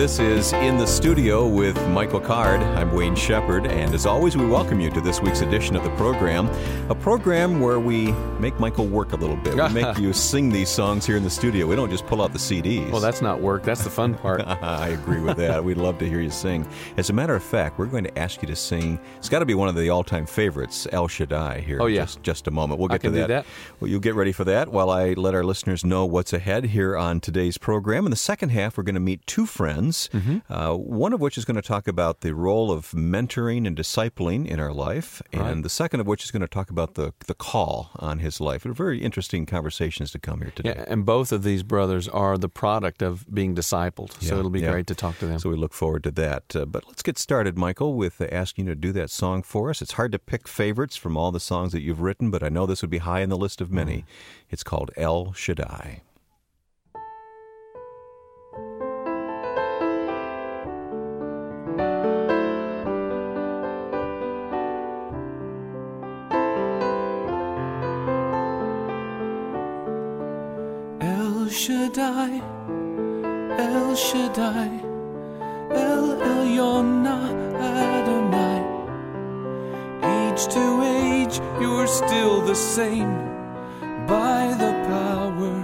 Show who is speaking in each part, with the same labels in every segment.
Speaker 1: This is In the Studio with Michael Card. I'm Wayne Shepherd, and as always, we welcome you to this week's edition of the program. A program where we make Michael work a little bit. We make you sing these songs here in the studio. We don't just pull out the CDs.
Speaker 2: Well, that's not work. That's the fun part.
Speaker 1: I agree with that. We'd love to hear you sing. As a matter of fact, we're going to ask you to sing. It's got to be one of the all-time favorites, El Shaddai. Here,
Speaker 2: oh yeah.
Speaker 1: Just, just a moment. We'll get to that.
Speaker 2: That.
Speaker 1: Well, you'll get ready for that while I let our listeners know what's ahead here on today's program. In the second half, we're going to meet two friends.
Speaker 2: Mm-hmm.
Speaker 1: Uh, one of which is going to talk about the role of mentoring and discipling in our life, and
Speaker 2: Right.
Speaker 1: the second of which is going to talk about the the call on his life. They're very interesting conversations to come here today.
Speaker 2: Yeah, and both of these brothers are the product of being discipled.
Speaker 1: Yeah,
Speaker 2: so it'll be
Speaker 1: yeah.
Speaker 2: great to talk to them.
Speaker 1: So we look forward to that. Uh, but let's get started, Michael, with uh, asking you to do that song for us. It's hard to pick favorites from all the songs that you've written, but I know this would be high on the list of many. It's called El Shaddai.
Speaker 3: Shaddai, El Shaddai, El Elyon Adonai. Age to age, you're still the same. By the power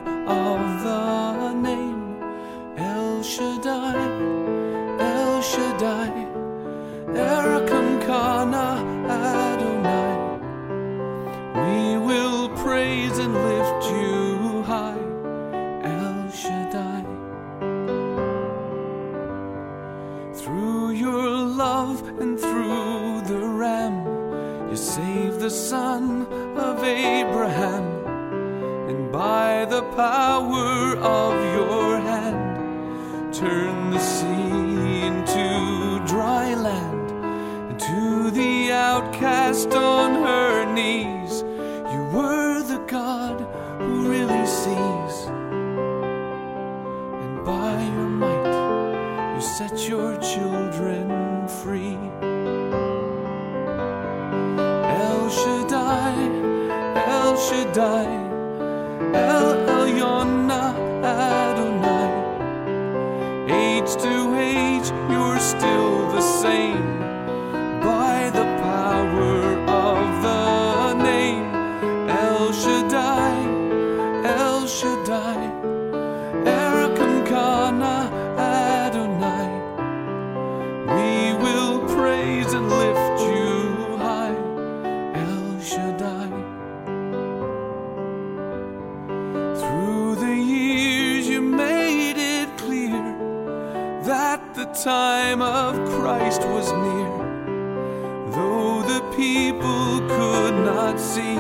Speaker 3: not see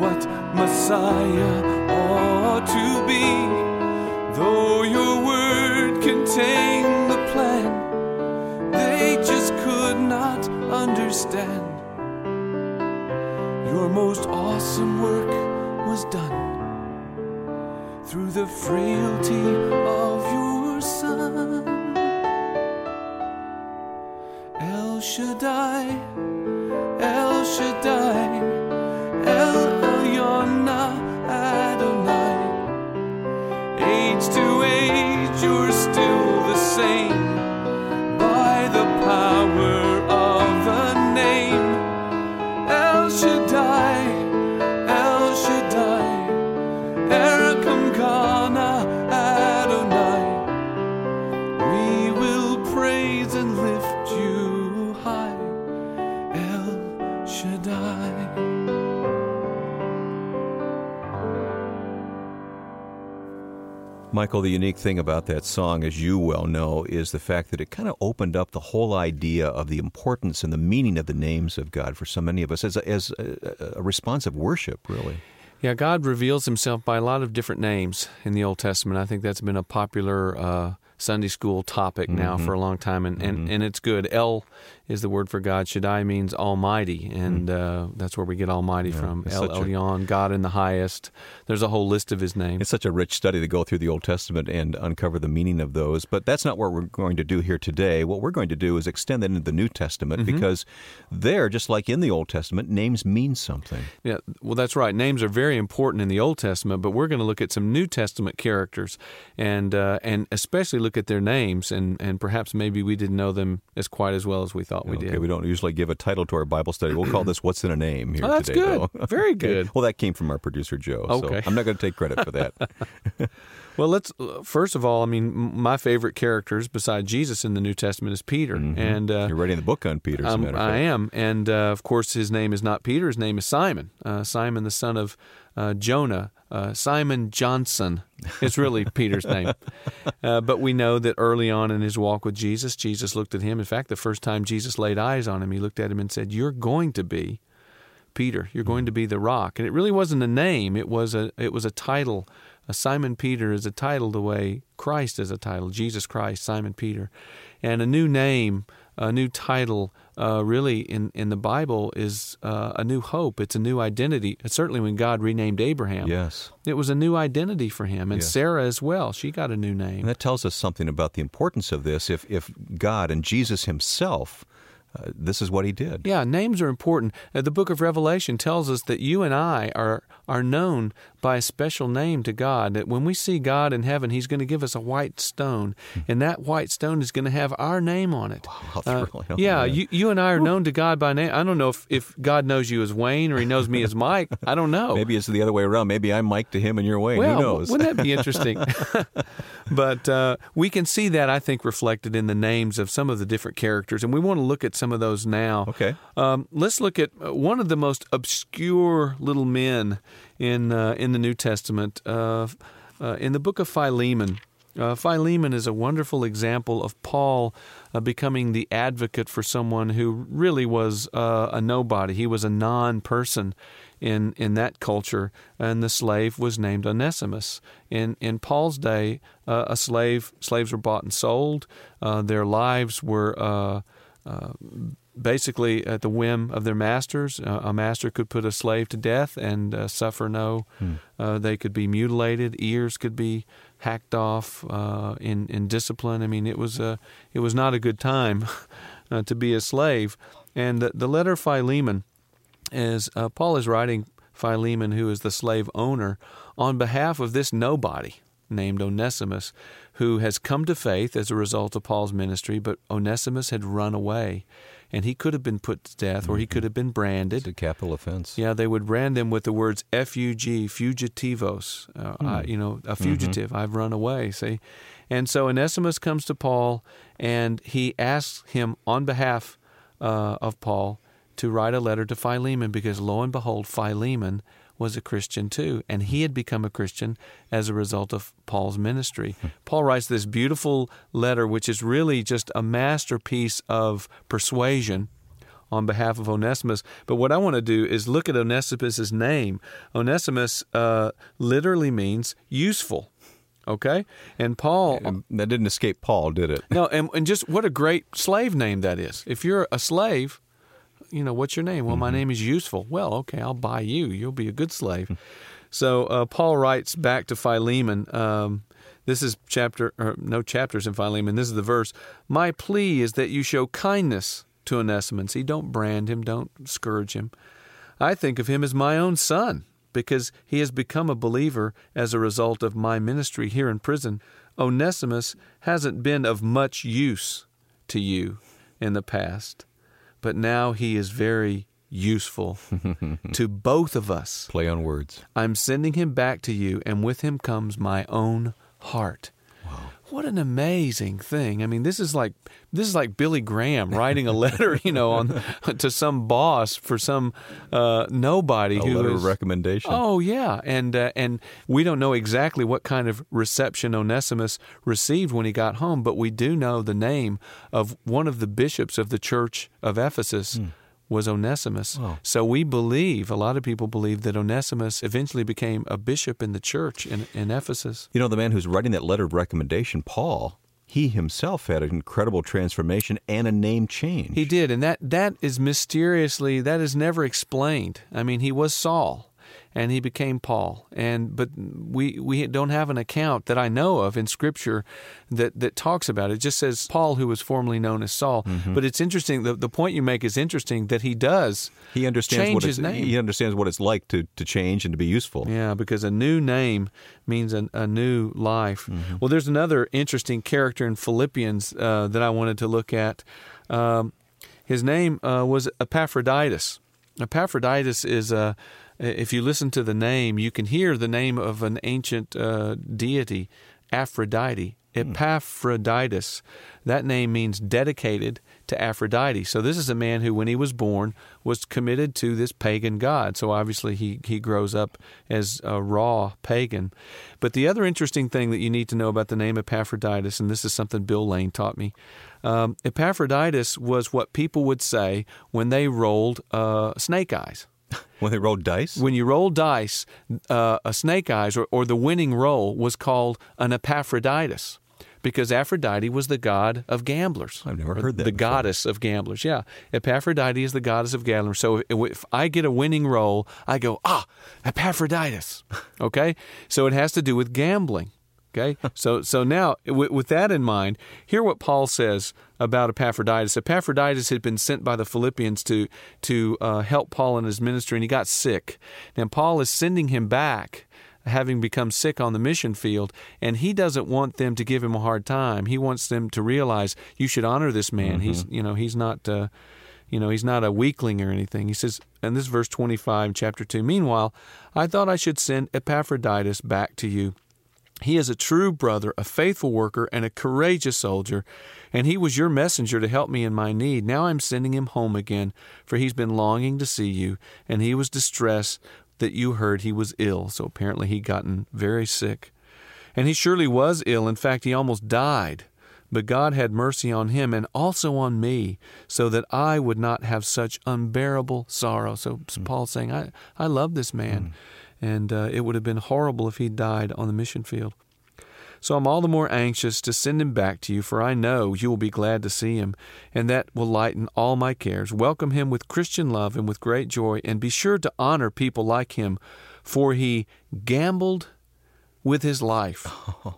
Speaker 3: what Messiah ought to be, though your word contained the plan, they just could not understand. Your most awesome work was done through the frailty of your Son. El Shaddai,
Speaker 1: Michael, the unique thing about that song, as you well know, is the fact that it kind of opened up the whole idea of the importance and the meaning of the names of God for so many of us as a, as a, a responsive worship, really.
Speaker 2: Yeah, God reveals himself by a lot of different names in the Old Testament. I think that's been a popular uh, Sunday school topic now for a long time, and, and, and it's good. El
Speaker 3: is the word for God. Shaddai means Almighty, and uh, that's where we get Almighty
Speaker 1: Yeah,
Speaker 3: from. El
Speaker 1: such a-
Speaker 3: Elyon, God in the highest. There's a whole list of His names.
Speaker 1: It's such a rich study to go through the Old Testament and uncover the meaning of those. But that's not what we're going to do here today. What we're going to do is extend that into the New Testament
Speaker 3: Mm-hmm.
Speaker 1: because there, just like in the Old Testament, names mean something.
Speaker 3: Yeah, well, that's right. Names are very important in the Old Testament, but we're going to look at some New Testament characters, and uh, and especially look at their names, and and perhaps maybe we didn't know them as quite as well as we thought we
Speaker 1: okay,
Speaker 3: did.
Speaker 1: we don't usually give a title to our Bible study. We'll call this "What's in a Name" here
Speaker 3: Oh, that's
Speaker 1: today.
Speaker 3: good.
Speaker 1: though.
Speaker 3: Very good.
Speaker 1: Well, that came from our producer Joe.
Speaker 3: Okay.
Speaker 1: So I'm not going to take credit for that.
Speaker 3: Well, let's uh, first of all, I mean, my favorite characters besides Jesus in the New Testament is Peter, and uh,
Speaker 1: You're writing the book on Peter.
Speaker 3: Um, I am, and uh, of course, his name is not Peter. His name is Simon. Uh, Simon, the son of uh, Jonah. Uh, Simon Johnson. It's really Peter's name. Uh, but we know that early on in his walk with Jesus, Jesus looked at him. In fact, the first time Jesus laid eyes on him, he looked at him and said, "You're going to be Peter. You're going to be the rock." And it really wasn't a name. It was a it was a title. Simon Peter is a title the way Christ is a title. Jesus Christ, Simon Peter, and a new name, a new title. Uh, really, in in the Bible, is uh, a new hope. It's a new identity. Certainly, when God renamed Abraham,
Speaker 1: Yes.
Speaker 3: it was a new identity for him, and
Speaker 1: Yes.
Speaker 3: Sarah as well. She got a new name.
Speaker 1: And that tells us something about the importance of this. If if God and Jesus Himself, uh, this is what He did.
Speaker 3: Yeah, names are important. Uh, the book of Revelation tells us that you and I are are known by a special name to God. That when we see God in heaven, He's going to give us a white stone, and that white stone is going to have our name on it.
Speaker 1: How
Speaker 3: Uh,
Speaker 1: thrilling.
Speaker 3: Yeah, you, you and I are known to God by name. I don't know if, if God knows you as Wayne or He knows me as Mike. I don't know.
Speaker 1: Maybe it's the other way around. Maybe I'm Mike to him and you're Wayne.
Speaker 3: Well,
Speaker 1: Who knows?
Speaker 3: wouldn't that be interesting? but uh, we can see that, I think, reflected in the names of some of the different characters, and we want to look at some of those now.
Speaker 1: Okay.
Speaker 3: Um, let's look at uh, one of the most obscure little men in uh, in the New Testament, uh, uh, in the book of Philemon. Uh, Philemon is a wonderful example of Paul uh, becoming the advocate for someone who really was a nobody. He was a non-person in in that culture, and the slave was named Onesimus. In in Paul's day, uh, a slave slaves were bought and sold. Uh, their lives were. Uh, basically at the whim of their masters. Uh, a master could put a slave to death and uh, suffer no. Uh, they could be mutilated. Ears could be hacked off uh, in in discipline. I mean, it was a it was not a good time uh, to be a slave. And the, the letter Philemon is uh, Paul is writing Philemon, who is the slave owner, on behalf of this nobody named Onesimus, who has come to faith as a result of Paul's ministry, but Onesimus had run away. And he could have been put to death, or he could have been branded.
Speaker 1: It's a capital offense.
Speaker 3: Yeah, they would brand them with the words "fug," fugitivos. Uh, I, you know, a fugitive. I've run away. See, and so Onesimus comes to Paul, and he asks him on behalf uh, of Paul to write a letter to Philemon, because lo and behold, Philemon was a Christian too, and he had become a Christian as a result of Paul's ministry. Paul writes this beautiful letter, which is really just a masterpiece of persuasion on behalf of Onesimus. But what I want to do is look at Onesimus's name. Onesimus uh, literally means useful. Okay, and Paul.
Speaker 1: Um, that didn't escape Paul, did it?
Speaker 3: No, and, and just what a great slave name that is. If you're a slave, you know, what's your name? Well, my name is Useful. Well, okay, I'll buy you. You'll be a good slave. so uh, Paul writes back to Philemon. Um, this is chapter, or no chapters in Philemon. This is the verse. My plea is that you show kindness to Onesimus. See, don't brand him, don't scourge him. I think of him as my own son because he has become a believer as a result of my ministry here in prison. Onesimus hasn't been of much use to you in the past, but now he is very useful to both of us.
Speaker 1: Play on words.
Speaker 3: I'm sending him back to you, and with him comes my own heart. What an amazing thing! I mean, this is like this is like Billy Graham writing a letter, you know, on to some boss for some uh, nobody
Speaker 1: A
Speaker 3: who
Speaker 1: letter
Speaker 3: is-
Speaker 1: of recommendation.
Speaker 3: Oh yeah, and uh, and we don't know exactly what kind of reception Onesimus received when he got home, but we do know the name of one of the bishops of the church of Ephesus was Onesimus.
Speaker 1: Wow.
Speaker 3: So we believe a lot of people believe that Onesimus eventually became a bishop in the church in, in Ephesus.
Speaker 1: You know, the man who's writing that letter of recommendation, Paul, he himself had an incredible transformation and a name change.
Speaker 3: He did, and that that is mysteriously that is never explained. I mean, he was Saul, and he became Paul. And but we we don't have an account that I know of in Scripture that that talks about it. It just says Paul, who was formerly known as Saul. Mm-hmm. But it's interesting. The, the point you make is interesting that he does.
Speaker 1: He understands
Speaker 3: what
Speaker 1: his
Speaker 3: name.
Speaker 1: He understands what it's like to to change and to be useful.
Speaker 3: Yeah, because a new name means a, a new life. Mm-hmm. Well, there's another interesting character in Philippians uh, that I wanted to look at. Um, his name uh, was Epaphroditus. Epaphroditus is a if you listen to the name, you can hear the name of an ancient uh, deity, Aphrodite, hmm. Epaphroditus. That name means dedicated to Aphrodite. So this is a man who, when he was born, was committed to this pagan god. So obviously he, he grows up as a raw pagan. But the other interesting thing that you need to know about the name Epaphroditus, and this is something Bill Lane taught me, um, Epaphroditus was what people would say when they rolled uh, snake eyes.
Speaker 1: When they rolled dice?
Speaker 3: When you roll dice, uh, a snake eyes or, or the winning roll was called an Epaphroditus because Aphrodite was the god of gamblers.
Speaker 1: I've never heard that.
Speaker 3: The
Speaker 1: before.
Speaker 3: goddess of gamblers. Yeah. Epaphrodite is the goddess of gamblers. So if, if, I get a winning roll, I go, ah, Epaphroditus. Okay? so it has to do with gambling. Okay, so so now with, with, that in mind, hear what Paul says about Epaphroditus. Epaphroditus had been sent by the Philippians to to uh, help Paul in his ministry, and he got sick. Now Paul is sending him back, having become sick on the mission field, and he doesn't want them to give him a hard time. He wants them to realize you should honor this man. Mm-hmm. He's you know he's not. Uh, you know, he's not a weakling or anything. He says, and this is verse 25, chapter 2. Meanwhile, I thought I should send Epaphroditus back to you he is a true brother, a faithful worker, and a courageous soldier, and he was your messenger to help me in my need. Now I'm sending him home again, for he's been longing to see you, and he was distressed that you heard he was ill. So apparently he'd gotten very sick. And he surely was ill. In fact, he almost died. But God had mercy on him and also on me, so that I would not have such unbearable sorrow. So mm. Paul's saying, I, I love this man. Mm and uh, it would have been horrible if he died on the mission field. So I'm all the more anxious to send him back to you, for I know you will be glad to see him, and that will lighten all my cares. Welcome him with Christian love and with great joy, and be sure to honor people like him, for he gambled with his life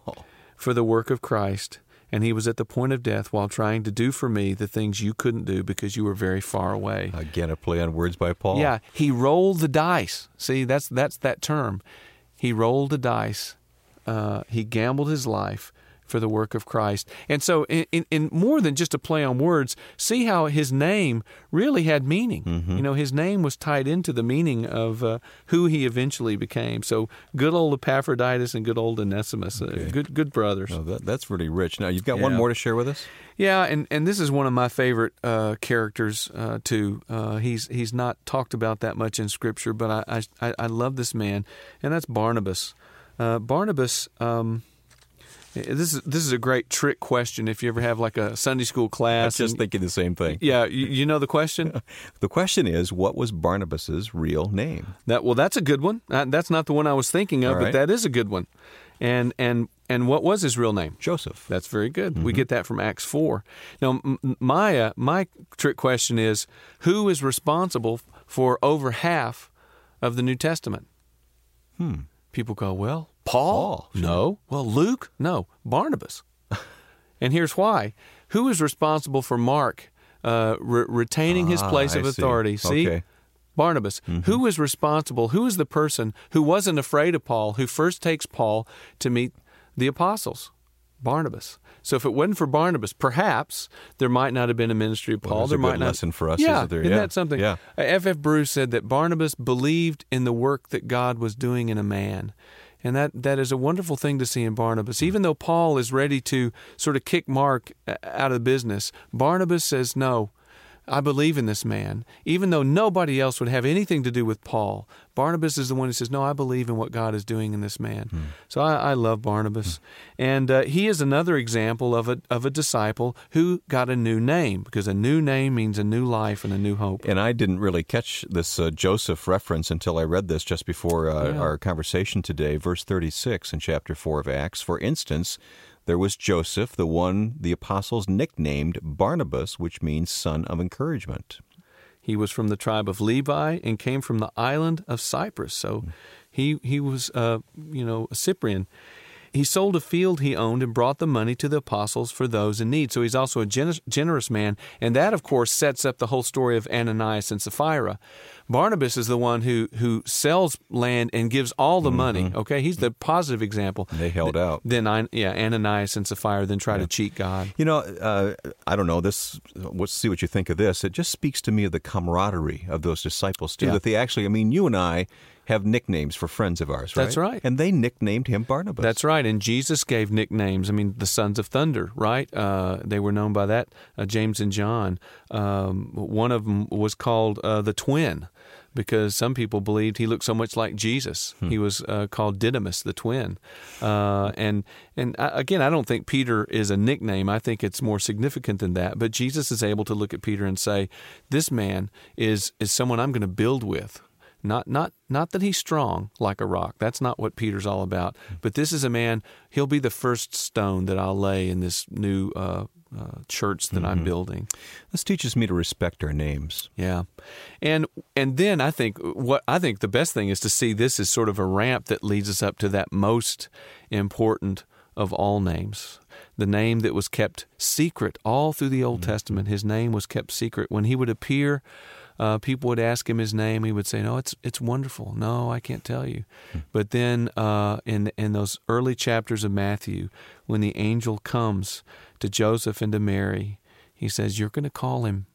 Speaker 3: for the work of Christ and he was at the point of death while trying to do for me the things you couldn't do because you were very far away.
Speaker 1: Again, a play on words by Paul.
Speaker 3: Yeah, he rolled the dice. See, that's that's that term. He rolled the dice. Uh, he gambled his life for the work of Christ. And so, in, in, in, more than just a play on words, see how his name really had meaning. Mm-hmm. You know, his name was tied into the meaning of uh, who he eventually became. So, good old Epaphroditus and good old Onesimus, uh, okay. uh, good good brothers.
Speaker 1: Oh, that, that's really rich. Now, you've got yeah. one more to share with us.
Speaker 3: Yeah, and, and this is one of my favorite uh, characters uh, too. Uh, he's he's not talked about that much in Scripture, but I I, I love this man, and that's Barnabas. Barnabas. Um, this is this is a great trick question. If you ever have like a Sunday school class,
Speaker 1: I'm just and, thinking the same thing.
Speaker 3: Yeah, you, you know the question.
Speaker 1: the question is, what was Barnabas's real name?
Speaker 3: That well, that's a good one. Uh, that's not the one I was thinking of, right. but that is a good one. And and and what was his real name?
Speaker 1: Joseph.
Speaker 3: That's very good. Mm-hmm. We get that from Acts four. Now, my uh, my trick question is, who is responsible for over half of the New Testament?
Speaker 1: Hmm.
Speaker 3: People go, well, Paul?
Speaker 1: Paul
Speaker 3: no. Well, Luke? No. Barnabas. and here's why. Who is responsible for Mark uh, re- retaining his ah, place of authority?
Speaker 1: See?
Speaker 3: see? Barnabas. Mm-hmm. Who is responsible? Who is the person who wasn't afraid of Paul, who first takes Paul to meet the apostles? Barnabas. So if it wasn't for Barnabas, perhaps there might not have been a ministry of Paul.
Speaker 1: Well,
Speaker 3: there might
Speaker 1: not.
Speaker 3: Lesson
Speaker 1: for us,
Speaker 3: yeah,
Speaker 1: is there?
Speaker 3: Isn't
Speaker 1: yeah.
Speaker 3: that something?
Speaker 1: Yeah.
Speaker 3: F. F. Bruce said that Barnabas believed in the work that God was doing in a man. And that, that is a wonderful thing to see in Barnabas. Even though Paul is ready to sort of kick Mark uh, out of the business, Barnabas says, No, I believe in this man. Even though nobody else would have anything to do with Paul, Barnabas is the one who says, No, I believe in what God is doing in this man. Hmm. So I, I, love Barnabas. Hmm. And uh, he is another example of a, of a disciple who got a new name, because a new name means a new life and a new hope.
Speaker 1: And I didn't really catch this uh, Joseph reference until I read this just before uh, yeah. our conversation today, verse 36 in chapter 4 of Acts. For instance, there was Joseph, the one the apostles nicknamed Barnabas, which means son of encouragement.
Speaker 3: He was from the tribe of Levi and came from the island of Cyprus. So he he was uh, you know a Cyprian. He sold a field he owned and brought the money to the apostles for those in need. So he's also a generous man. And that, of course, sets up the whole story of Ananias and Sapphira. Barnabas is the one who, who sells land and gives all the mm-hmm. money. Okay, he's the positive example.
Speaker 1: They held out.
Speaker 3: Then, I, yeah, Ananias and Sapphira then try yeah. to cheat God.
Speaker 1: You know, uh, I don't know this. Let's see what you think of this. It just speaks to me of the camaraderie of those disciples too. Yeah. That they actually, I mean, you and I have nicknames for friends of ours, right?
Speaker 3: That's right.
Speaker 1: And they nicknamed him Barnabas.
Speaker 3: That's right. And Jesus gave nicknames. I mean, the sons of thunder, right? Uh, they were known by that. Uh, James and John. Um, one of them was called uh, the twin because some people believed he looked so much like Jesus. Hmm. He was uh, called Didymus, the twin. Uh, and and I, again, I don't think Peter is a nickname. I think it's more significant than that. But Jesus is able to look at Peter and say, "This man is is someone I'm going to build with." Not not not that he's strong like a rock. That's not what Peter's all about. But this is a man. He'll be the first stone that I'll lay in this new uh, uh, church that mm-hmm. I'm building.
Speaker 1: This teaches me to respect our names.
Speaker 3: Yeah, and and then I think what I think the best thing is to see this as sort of a ramp that leads us up to that most important of all names. The name that was kept secret all through the Old mm-hmm. Testament. His name was kept secret. When he would appear uh, people would ask him his name. He would say, "No, it's it's wonderful. No, I can't tell you." Hmm. But then uh, in in those early chapters of Matthew, when the angel comes to Joseph and to Mary, he says, "You're going to call him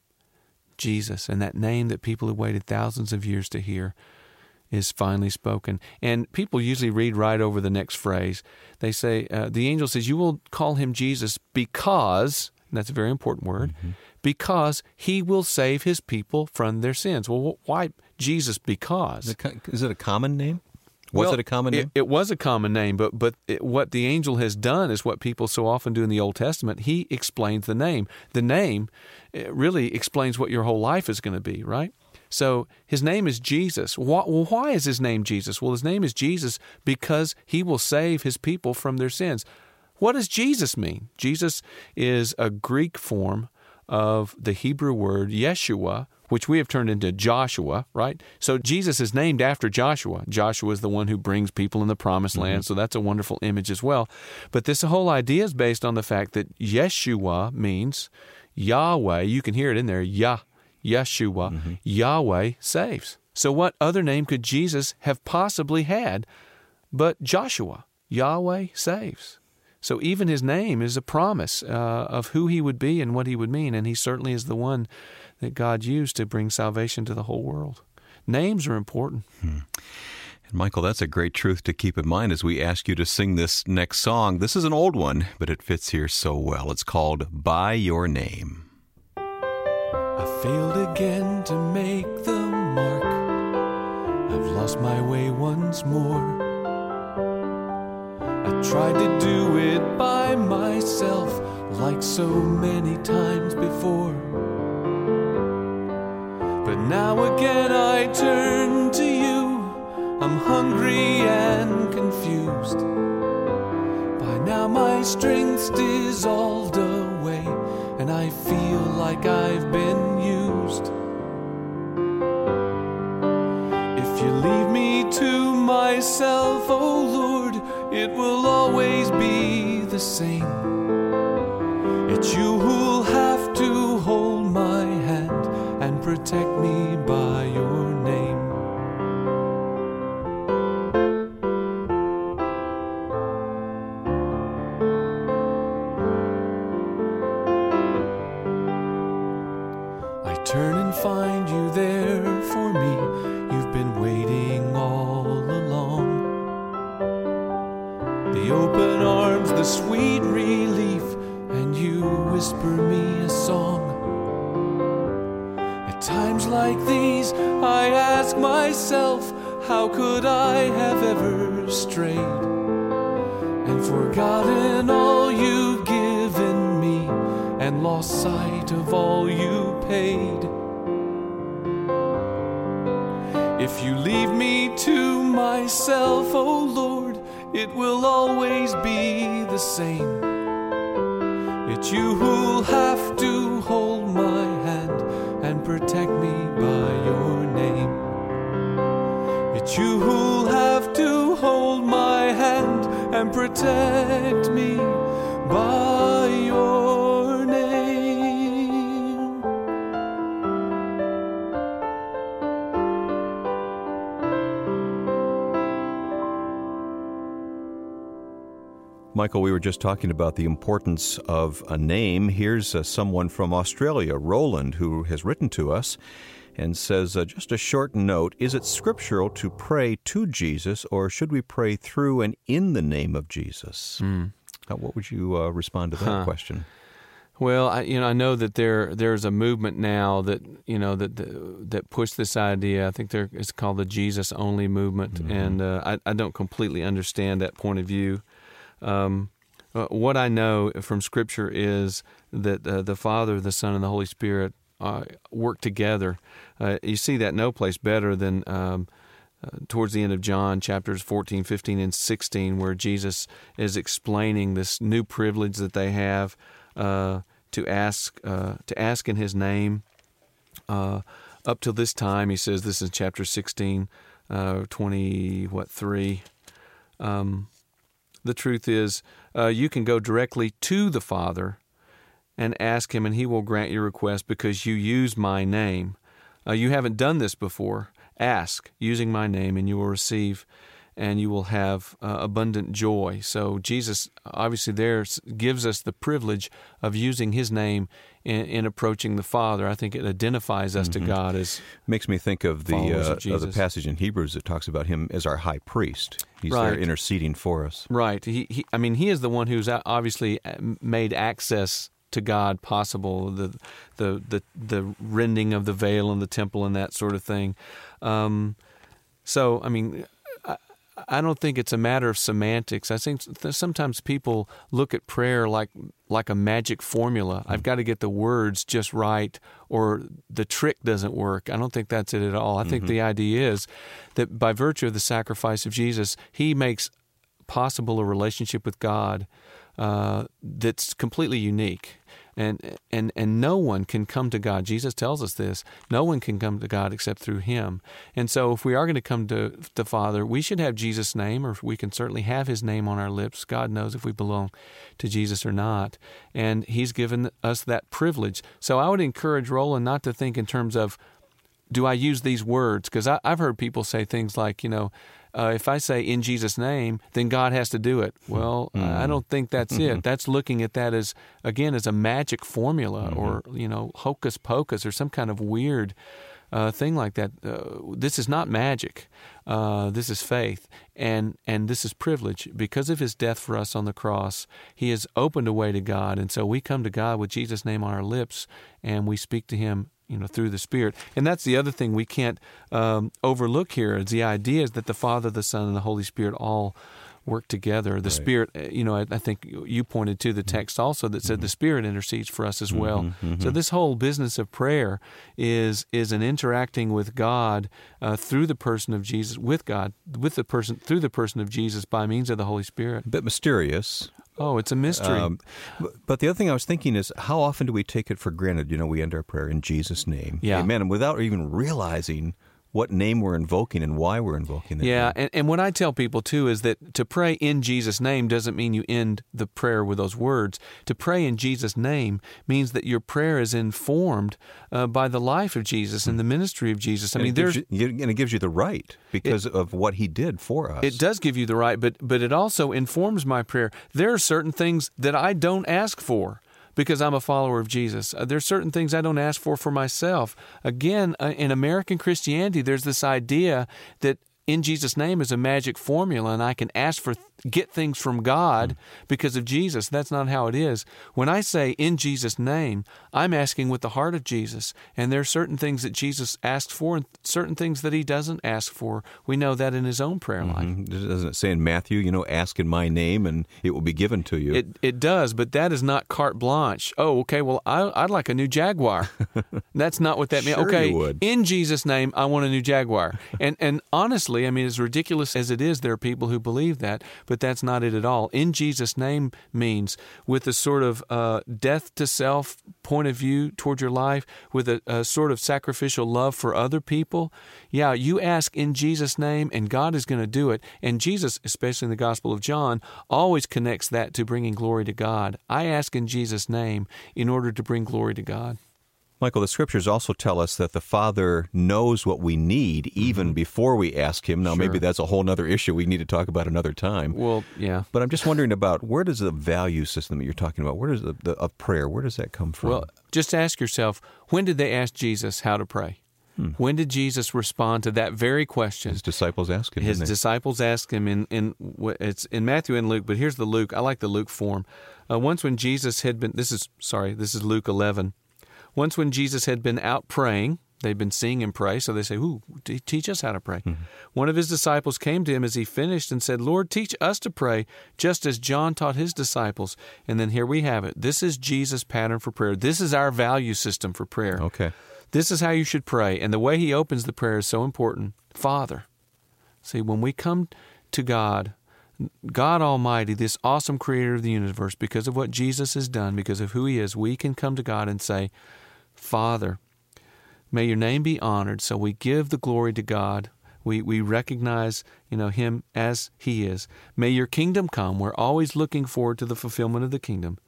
Speaker 3: Jesus," and that name that people have waited thousands of years to hear is finally spoken. And people usually read right over the next phrase. They say, uh, the angel says, You will call him Jesus because, that's a very important word, mm-hmm because he will save his people from their sins. Well, why Jesus? Because
Speaker 1: is it a common name? Was
Speaker 3: well,
Speaker 1: it a common name?
Speaker 3: It, it, was a common name, but but it, what the angel has done is what people so often do in the Old Testament. He explains the name. The name eh, really explains what your whole life is going to be, right? So his name is Jesus. Why, well, why is his name Jesus? Well, his name is Jesus because he will save his people from their sins. What does Jesus mean? Jesus is a Greek form of the Hebrew word Yeshua, which we have turned into Joshua, right? So Jesus is named after Joshua. Joshua is the one who brings people in the promised land, mm-hmm. so that's a wonderful image as well. But this whole idea is based on the fact that Yeshua means Yahweh. You can hear it in there, Yah, Yeshua, mm-hmm. Yahweh saves. So what other name could Jesus have possibly had but Joshua? Yahweh saves. So even his name is a promise uh, of who he would be and what he would mean, and he certainly is the one that God used to bring salvation to the whole world. Names are important.
Speaker 1: Hmm. And Michael, that's a great truth to keep in mind as we ask you to sing this next song. This is an old one, but it fits here so well. It's called By Your Name.
Speaker 4: I failed again to make the mark. I've lost my way once more. Tried to do it by myself like so many times before. But now again I turn to you. I'm hungry and confused. By now my strength's dissolved away, and I feel like I've been used. If you leave me to myself, oh will always be the same. It's you who'll have to hold my hand and protect me by your protect me by your name.
Speaker 1: Michael, we were just talking about the importance of a name. Here's uh, someone from Australia, Roland, who has written to us and says uh, just a short note Is it scriptural to pray to Jesus, or should we pray through and in the name of Jesus?
Speaker 3: Mm.
Speaker 1: Uh, what would you uh, respond to that
Speaker 3: huh.
Speaker 1: question?
Speaker 3: Well, I, you know, I know that there there's a movement now that you know that that, that push this idea. I think there it's called the Jesus only movement, mm-hmm. and uh, I, I don't completely understand that point of view. Um, uh, what I know from Scripture is that uh, the Father, the Son, and the Holy Spirit uh, work together. Uh, you see that no place better than um, uh, towards the end of John, chapters 14, 15, and 16, where Jesus is explaining this new privilege that they have uh, to ask to ask in His name. up till this time, he says this is chapter 16, 20, what, 3. Um, the truth is, uh, you can go directly to the Father and ask Him, and He will grant your request because you use my name. Uh, you haven't done this before. Ask using my name, and you will receive, and you will have uh, abundant joy. So, Jesus obviously there gives us the privilege of using His name in, in approaching the Father. I think it identifies us
Speaker 1: mm-hmm.
Speaker 3: to God as
Speaker 1: makes me think of the uh, of, of, the passage in Hebrews that talks about Him as our High Priest. He's right. there interceding for us.
Speaker 3: Right. He, he, I mean, He is the one who's obviously uh, made access to God possible, the the the the rending of the veil in the temple and that sort of thing. Um, so, I mean, I don't think it's a matter of semantics. I think sometimes people look at prayer like like a magic formula. I've got to get the words just right, or the trick doesn't work. I don't think that's it at all. I mm-hmm. think the idea is that by virtue of the sacrifice of Jesus, He makes possible a relationship with God uh, that's completely unique and and and no one can come to God. Jesus tells us this. No one can come to God except through Him. And so, if we are going to come to the Father, we should have Jesus' name, or we can certainly have His name on our lips. God knows if we belong to Jesus or not, and He's given us that privilege. So, I would encourage Roland not to think in terms of, do I use these words? Because I've heard people say things like, you know uh, if I say in Jesus' name, then God has to do it. Well, mm-hmm. I don't think that's mm-hmm. it. That's looking at that as again as a magic formula mm-hmm. or you know hocus pocus or some kind of weird. Uh, thing like that. Uh, this is not magic. Uh, this is faith, and and this is privilege because of His death for us on the cross. He has opened a way to God, and so we come to God with Jesus' name on our lips, and we speak to Him you know, through the Spirit. And that's the other thing we can't um, overlook here is the idea is that the Father, the Son, and the Holy Spirit all work together. The right. Spirit, uh, you know, I, I, think you pointed to the mm-hmm. text also that said mm-hmm. the Spirit intercedes for us as mm-hmm, well. Mm-hmm. So this whole business of prayer is is an interacting with God uh, through the person of Jesus, with God, with the person through the person of Jesus by means of the Holy Spirit.
Speaker 1: A bit mysterious.
Speaker 3: Oh, it's a mystery. Um,
Speaker 1: but the other thing I was thinking is, how often do we take it for granted? You know, we end our prayer in Jesus' name,
Speaker 3: yeah.
Speaker 1: Amen, and without even realizing what name we're invoking and why we're invoking it.
Speaker 3: Yeah, and, and what I tell people too is that to pray in Jesus' name doesn't mean you end the prayer with those words. To pray in Jesus' name means that your prayer is informed uh, by the life of Jesus and the ministry of Jesus. I
Speaker 1: and
Speaker 3: mean, there's
Speaker 1: you, and it gives you the right because it, of what He did for us.
Speaker 3: It does give you the right, but but it also informs my prayer. There are certain things that I don't ask for because I'm a follower of Jesus. Uh, there's certain things I don't ask for for myself. Again, uh, in American Christianity, there's this idea that in Jesus' name is a magic formula, and I can ask for get things from God because of Jesus. That's not how it is. When I say in Jesus' name, I'm asking with the heart of Jesus, and there are certain things that Jesus asks for and certain things that he doesn't ask for. We know that in his own prayer life.
Speaker 1: Mm-hmm. Doesn't it say in Matthew, you know, ask in my name and it will be given to you?
Speaker 3: It, it does, but that is not carte blanche. Oh, okay, well, I, would like a new Jaguar. That's not what that
Speaker 1: means.
Speaker 3: Sure okay, in Jesus' name, I want a new Jaguar. and, and honestly, I mean, as ridiculous as it is, there are people who believe that. But but that's not it at all. In Jesus' name means with a sort of uh, death to self point of view toward your life, with a, a sort of sacrificial love for other people. Yeah, you ask in Jesus' name, and God is going to do it. And Jesus, especially in the Gospel of John, always connects that to bringing glory to God. I ask in Jesus' name in order to bring glory to God.
Speaker 1: Michael, the scriptures also tell us that the Father knows what we need even mm-hmm. before we ask Him. Now, sure. maybe that's a whole other issue we need to talk about another time.
Speaker 3: Well, yeah.
Speaker 1: But I'm just wondering about where does the value system that you're talking about, where does the, the of prayer, where does that come from?
Speaker 3: Well, just ask yourself, when did they ask Jesus how to pray? Hmm. When did Jesus respond to that very question?
Speaker 1: His disciples asked him.
Speaker 3: His disciples asked him in, in it's in Matthew and Luke, but here's the Luke. I like the Luke form. Uh, once when Jesus had been, this is sorry, this is Luke 11. Once, when Jesus had been out praying, they'd been seeing him pray, so they say, Ooh, teach us how to pray. Mm-hmm. One of his disciples came to him as he finished and said, Lord, teach us to pray, just as John taught his disciples. And then here we have it. This is Jesus' pattern for prayer. This is our value system for prayer.
Speaker 1: Okay.
Speaker 3: This is how you should pray. And the way he opens the prayer is so important. Father. See, when we come to God, God Almighty, this awesome creator of the universe, because of what Jesus has done, because of who he is, we can come to God and say, Father, may your name be honored. So we give the glory to God. We, we recognize you know him as he is. May your kingdom come. We're always looking forward to the fulfillment of the kingdom.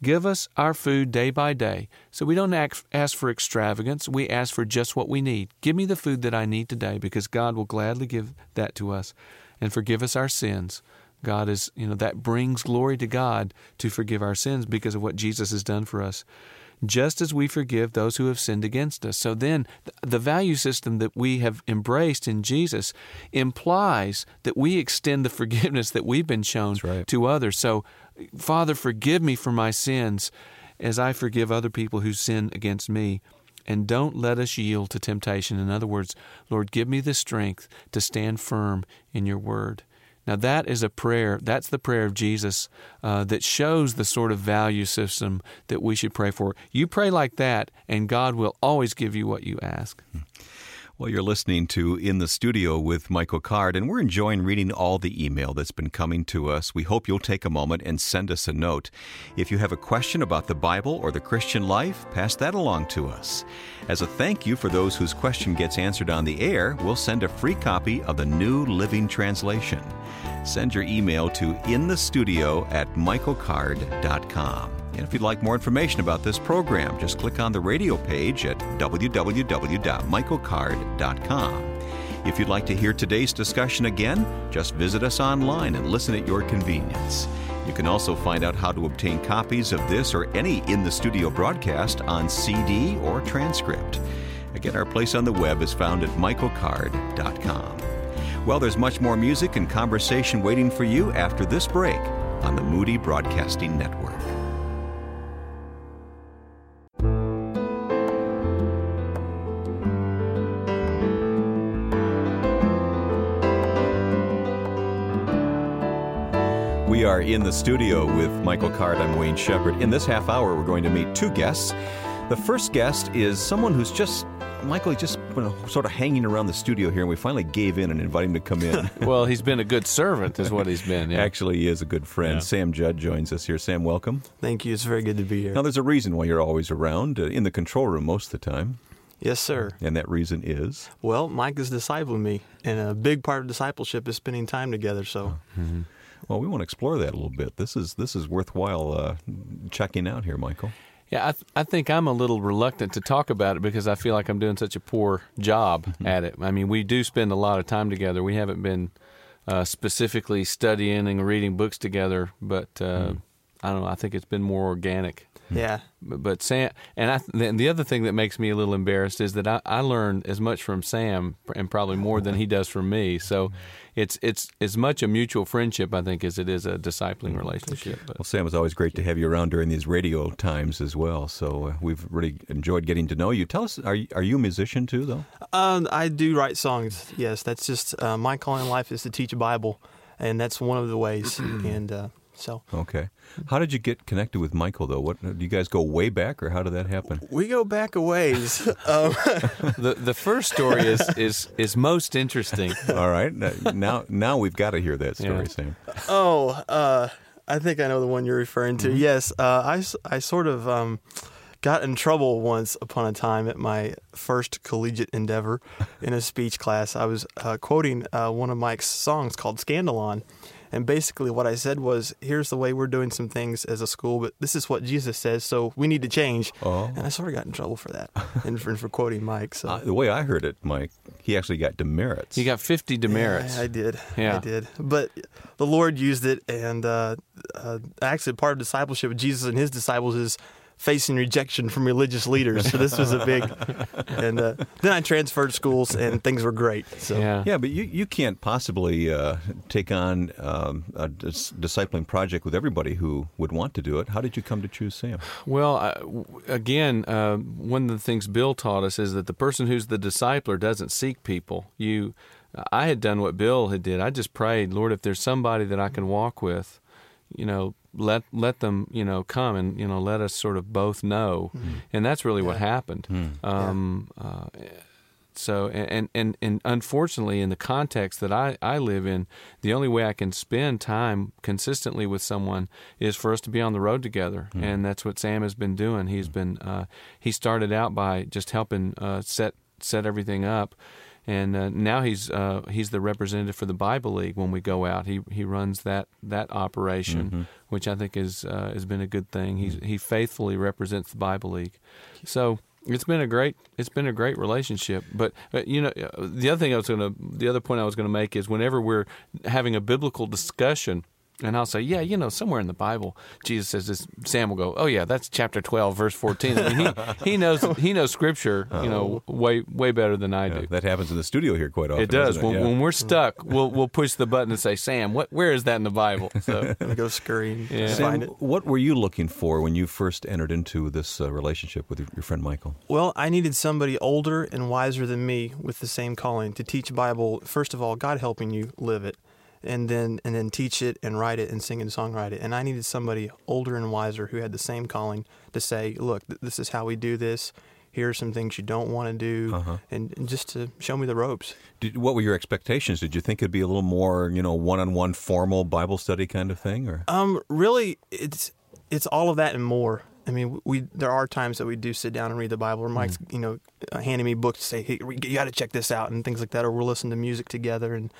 Speaker 3: Give us our food day by day. So we don't ask for extravagance. We ask for just what we need. Give me the food that I need today because God will gladly give that to us and forgive us our sins. God is, you know, that brings glory to God to forgive our sins because of what Jesus has done for us just as we forgive those who have sinned against us. So then, the value system that we have embraced in Jesus implies that we extend the forgiveness that we've been shown
Speaker 1: right.
Speaker 3: to others. So, Father, forgive me for my sins as I forgive other people who sin against me. And don't let us yield to temptation. In other words, Lord, give me the strength to stand firm in your word. Now, that is a prayer. That's the prayer of Jesus uh, that shows the sort of value system that we should pray for. You pray like that, and God will always give you what you ask. Hmm.
Speaker 1: Well, you're listening to In the Studio with Michael Card, and we're enjoying reading all the email that's been coming to us. We hope you'll take a moment and send us a note. If you have a question about the Bible or the Christian life, pass that along to us. As a thank you for those whose question gets answered on the air, we'll send a free copy of the New Living Translation. Send your email to inthestudio at michaelcard.com. And if you'd like more information about this program, just click on the radio page at www.michaelcard.com. If you'd like to hear today's discussion again, just visit us online and listen at your convenience. You can also find out how to obtain copies of this or any in the studio broadcast on CD or transcript. Again, our place on the web is found at michaelcard.com. Well, there's much more music and conversation waiting for you after this break on the Moody Broadcasting Network. We are in the studio with Michael Card. I'm Wayne Shepherd. In this half hour, we're going to meet two guests. The first guest is someone who's just Michael he's just been sort of hanging around the studio here, and we finally gave in and invited him to come in.
Speaker 3: well, he's been a good servant, is what he's been. Yeah.
Speaker 1: Actually, he is a good friend. Yeah. Sam Judd joins us here. Sam, welcome.
Speaker 5: Thank you. It's very good to be here.
Speaker 1: Now, there's a reason why you're always around uh, in the control room most of the time.
Speaker 5: Yes, sir.
Speaker 1: And that reason is?
Speaker 5: Well, Mike is discipling me, and a big part of discipleship is spending time together. So.
Speaker 1: Mm-hmm. Well, we want to explore that a little bit. This is this is worthwhile uh, checking out here, Michael.
Speaker 3: Yeah, I, th- I think I'm a little reluctant to talk about it because I feel like I'm doing such a poor job mm-hmm. at it. I mean, we do spend a lot of time together. We haven't been uh, specifically studying and reading books together, but uh, mm. I don't know. I think it's been more organic.
Speaker 5: Yeah.
Speaker 3: But, but Sam, and I, and the other thing that makes me a little embarrassed is that I, I learned as much from Sam and probably more than he does from me. So it's it's as much a mutual friendship, I think, as it is a discipling relationship.
Speaker 1: But. Well, Sam, it's always great to have you around during these radio times as well. So uh, we've really enjoyed getting to know you. Tell us, are you, are you a musician too, though?
Speaker 5: Um, I do write songs. Yes, that's just uh, my calling in life is to teach a Bible, and that's one of the ways. and uh, So
Speaker 1: Okay. How did you get connected with Michael, though? What do you guys go way back, or how did that happen?
Speaker 5: we go back a ways. um,
Speaker 3: The the first story is is is most interesting.
Speaker 1: All right. Now, now we've got to hear that story,
Speaker 3: Yeah.
Speaker 1: Sam.
Speaker 5: oh, uh, I think I know the one you're referring to. Yes, uh, I, s- I sort of um, got in trouble once upon a time at my first collegiate endeavor in a speech class. I was uh, quoting uh, one of Mike's songs called Scandalon. And basically, what I said was, here's the way we're doing some things as a school, but this is what Jesus says, so we need to change.
Speaker 1: Oh.
Speaker 5: And I sort of got in trouble for that and for, for quoting Mike. So
Speaker 1: Uh, the way I heard it, Mike, he actually got demerits.
Speaker 3: You got 50 demerits.
Speaker 5: Yeah, I did.
Speaker 3: Yeah.
Speaker 5: I did. But the Lord used it, and uh, uh, actually, part of discipleship with Jesus and His disciples is facing rejection from religious leaders. So this was a big. And uh, then I transferred schools, and things were great. So
Speaker 3: yeah.
Speaker 1: Yeah, but you, you can't possibly uh, take on um, a dis- discipling project with everybody who would want to do it. How did you come to choose Sam?
Speaker 3: Well, I, w- again, uh, one of the things Bill taught us is that the person who's the discipler doesn't seek people. You, I had done what Bill had did. I just prayed, Lord, if there's somebody that I can walk with, you know, let let them, you know, come and you know, let us sort of both know, and that's really what happened. Um, uh, so and, and and unfortunately in the context that I, I live in the only way I can spend time consistently with someone is for us to be on the road together. And that's what Sam has been doing. He's been uh, he started out by just helping uh, set set everything up and uh, now he's uh, he's the representative for the Bible League when we go out. He he runs that that operation which I think is uh, has been a good thing. He's he faithfully represents the Bible League. So it's been a great it's been a great relationship. But, but you know uh, the other thing I was going to the other point I was going to make is whenever we're having a biblical discussion and I'll say, yeah, you know, somewhere in the Bible, Jesus says this. Sam will go, oh yeah, that's chapter twelve, verse fourteen. I mean, he he knows he knows Scripture, you know, way way better than I
Speaker 1: Yeah,
Speaker 3: do.
Speaker 1: that happens in the studio here quite often.
Speaker 3: It does.
Speaker 1: doesn't
Speaker 3: When,
Speaker 1: Yeah.
Speaker 3: when we're stuck, we'll we'll push the button and say, Sam, what where is that in the Bible? So
Speaker 5: I go scurrying
Speaker 3: Yeah.
Speaker 5: to
Speaker 1: Sam,
Speaker 5: find it.
Speaker 1: what were you looking for when you first entered into this uh, relationship with your, your friend Michael?
Speaker 5: Well, I needed somebody older and wiser than me with the same calling to teach Bible. First of all, God helping you live it, and then and then teach it and write it and sing and songwrite it. And I needed somebody older and wiser who had the same calling to say, "Look, th- this is how we do this. Here are some things you don't want to do,"
Speaker 1: Uh-huh.
Speaker 5: and, and just to show me the ropes.
Speaker 1: Did, what were your expectations? Did you think it'd be a little more, you know, one-on-one formal Bible study kind of thing, or
Speaker 5: Um, really, it's it's all of that and more. I mean, we there are times that we do sit down and read the Bible, or Mike's you know uh, handing me books to say, "Hey, you got to check this out," and things like that, or we'll listen to music together. And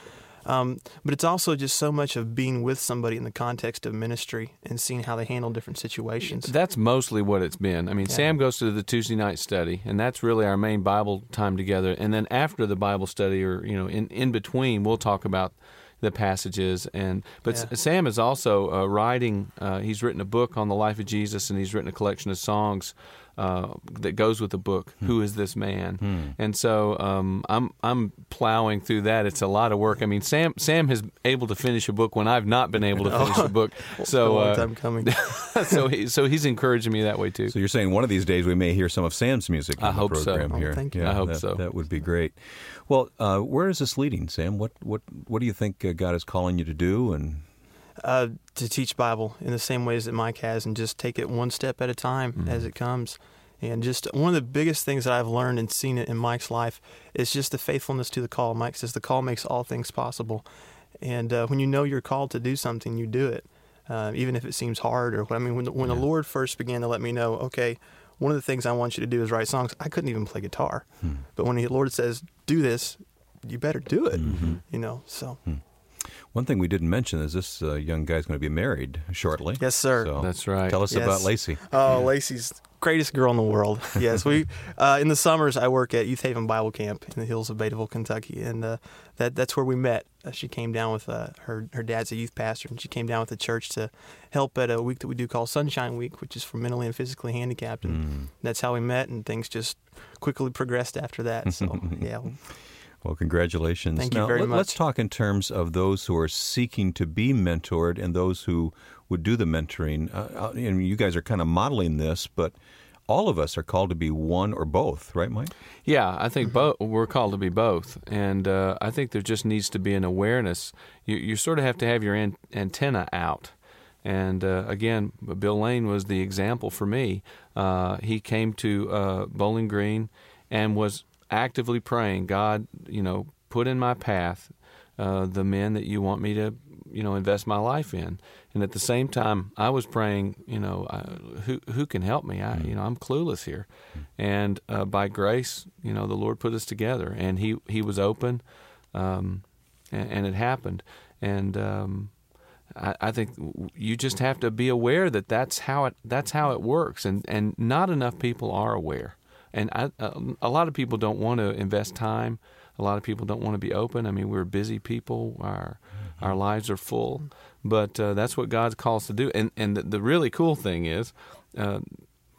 Speaker 5: um, but it's also just so much of being with somebody in the context of ministry and seeing how they handle different situations.
Speaker 3: That's mostly what it's been. I mean,
Speaker 5: Yeah.
Speaker 3: Sam goes to the Tuesday night study, and that's really our main Bible time together. And then after the Bible study, or you know, in in between, we'll talk about the passages. And but
Speaker 5: Yeah.
Speaker 3: Sam is also uh, writing. Uh, he's written a book on the life of Jesus, and he's written a collection of songs. Uh, that goes with the book. Who is this man? And so um, I'm I'm plowing through that. It's a lot of work. I mean, Sam Sam has able to finish a book when I've not been able to finish a book. So
Speaker 5: a
Speaker 3: uh,
Speaker 5: time coming.
Speaker 3: so he, so he's encouraging me that way too.
Speaker 1: so? You're saying one of these days we may hear some of Sam's music.
Speaker 3: I
Speaker 1: the
Speaker 3: hope so.
Speaker 1: program
Speaker 5: Oh,
Speaker 1: here.
Speaker 5: thank you.
Speaker 1: Yeah,
Speaker 3: I hope
Speaker 1: that,
Speaker 3: so.
Speaker 1: That would be great. Well, uh, where is this leading, Sam? What what what do you think uh, God is calling you to do? And
Speaker 5: uh, to teach Bible in the same ways that Mike has, and just take it one step at a time
Speaker 1: Mm-hmm.
Speaker 5: as it comes. And just one of the biggest things that I've learned and seen it in Mike's life is just the faithfulness to the call. Mike says the call makes all things possible, and uh, when you know you're called to do something, you do it, uh, even if it seems hard. Or I mean, when the, when the Lord first began to let me know, okay, one of the things I want you to do is write songs. I couldn't even play guitar,
Speaker 1: Hmm.
Speaker 5: but when the Lord says, "Do this," you better do it.
Speaker 1: Mm-hmm.
Speaker 5: You know, so
Speaker 1: one thing we didn't mention is this uh, young guy's going to be married shortly.
Speaker 5: Yes, sir.
Speaker 1: So
Speaker 3: That's right.
Speaker 1: Tell us
Speaker 5: Yes.
Speaker 1: about Lacey.
Speaker 5: Oh, Lacey's greatest girl in the world. Yes, we uh, in the summers I work at Youth Haven Bible Camp in the hills of Betaville, Kentucky, and uh, that that's where we met. Uh, she came down with uh, her her dad's a youth pastor, and she came down with the church to help at a week that we do called Sunshine Week, which is for mentally and physically handicapped, and
Speaker 1: Mm.
Speaker 5: that's how we met, and things just quickly progressed after that. So yeah,
Speaker 1: Well, congratulations.
Speaker 5: Thank you very
Speaker 1: let, Let's talk in terms of those who are seeking to be mentored and those who would do the mentoring. Uh, uh, and you guys are kind of modeling this, but all of us are called to be one or both, right, Mike?
Speaker 3: Yeah, I think both. We're called to be both, and uh, I think there just needs to be an awareness. You you sort of have to have your an- antenna out, And uh, again, Bill Lane was the example for me. Uh, he came to uh, Bowling Green and was actively praying, God, you know, put in my path uh, the men that you want me to, you know, invest my life in. And at the same time, I was praying, you know, uh, who who can help me? I, you know, I'm clueless here. And uh, by grace, you know, the Lord put us together, and he he was open, um, and, and, it happened. And um, I, I, think you just have to be aware that that's how it that's how it works, and and not enough people are aware. And I, uh, a lot of people don't want to invest time. A lot of people don't want to be open. I mean, we're busy people. Our our lives are full, but uh, that's what God calls to do. And and the, the really cool thing is, uh,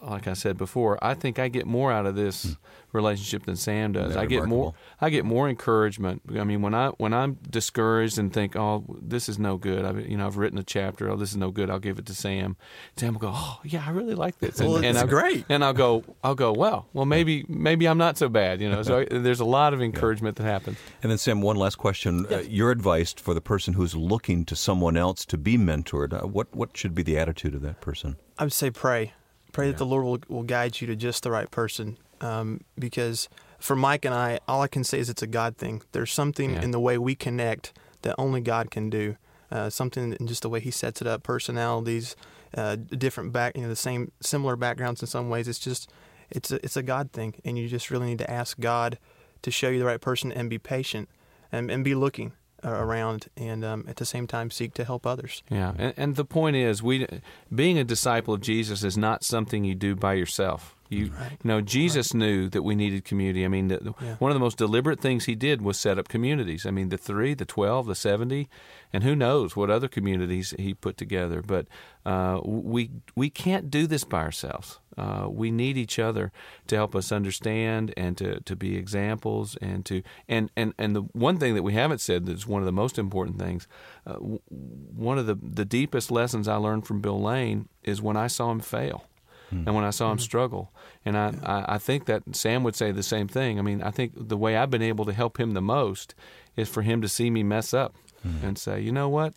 Speaker 3: like I said before, I think I get more out of this hmm. relationship than Sam does. I get more. I get more encouragement. I mean, when I when I'm discouraged and think, "Oh, this is no good," I've you know I've written a chapter. Oh, this is no good. I'll give it to Sam. Sam will go, "Oh, yeah, I really like this."
Speaker 5: And, well, it's
Speaker 3: and
Speaker 5: great.
Speaker 3: And I'll go, I'll go, well, well, maybe maybe I'm not so bad, you know. So there's a lot of encouragement yeah. that happens.
Speaker 1: And then Sam, one last question: yes. uh, Your advice for the person who's looking to someone else to be mentored. Uh, what what should be the attitude of that person?
Speaker 5: I would say pray Pray yeah. that the Lord will, will guide you to just the right person. Um, because for Mike and I, all I can say is it's a God thing. There's something yeah. in the way we connect that only God can do. Uh, something in just the way He sets it up, personalities, uh, different back, you know, the same similar backgrounds in some ways. It's just, it's a, it's a God thing, and you just really need to ask God to show you the right person and be patient and, and be looking. Around and um, at the same time seek to help others.
Speaker 3: Yeah, and, and the point is, we being a disciple of Jesus is not something you do by yourself. You, right. you know, Jesus right. knew that we needed community. I mean, the, yeah. one of the most deliberate things he did was set up communities. I mean, the three, the 12, the 70, and who knows what other communities he put together. But uh, we, we can't do this by ourselves. Uh, we need each other to help us understand and to, to be examples and to and, and, and the one thing that we haven't said that's one of the most important things uh, one of the, the deepest lessons I learned from Bill Lane is when I saw him fail hmm. and when I saw him hmm. struggle. And I, yeah. I, I, think that Sam would say the same thing. I mean, I think the way I've been able to help him the most is for him to see me mess up hmm. and say, you know what?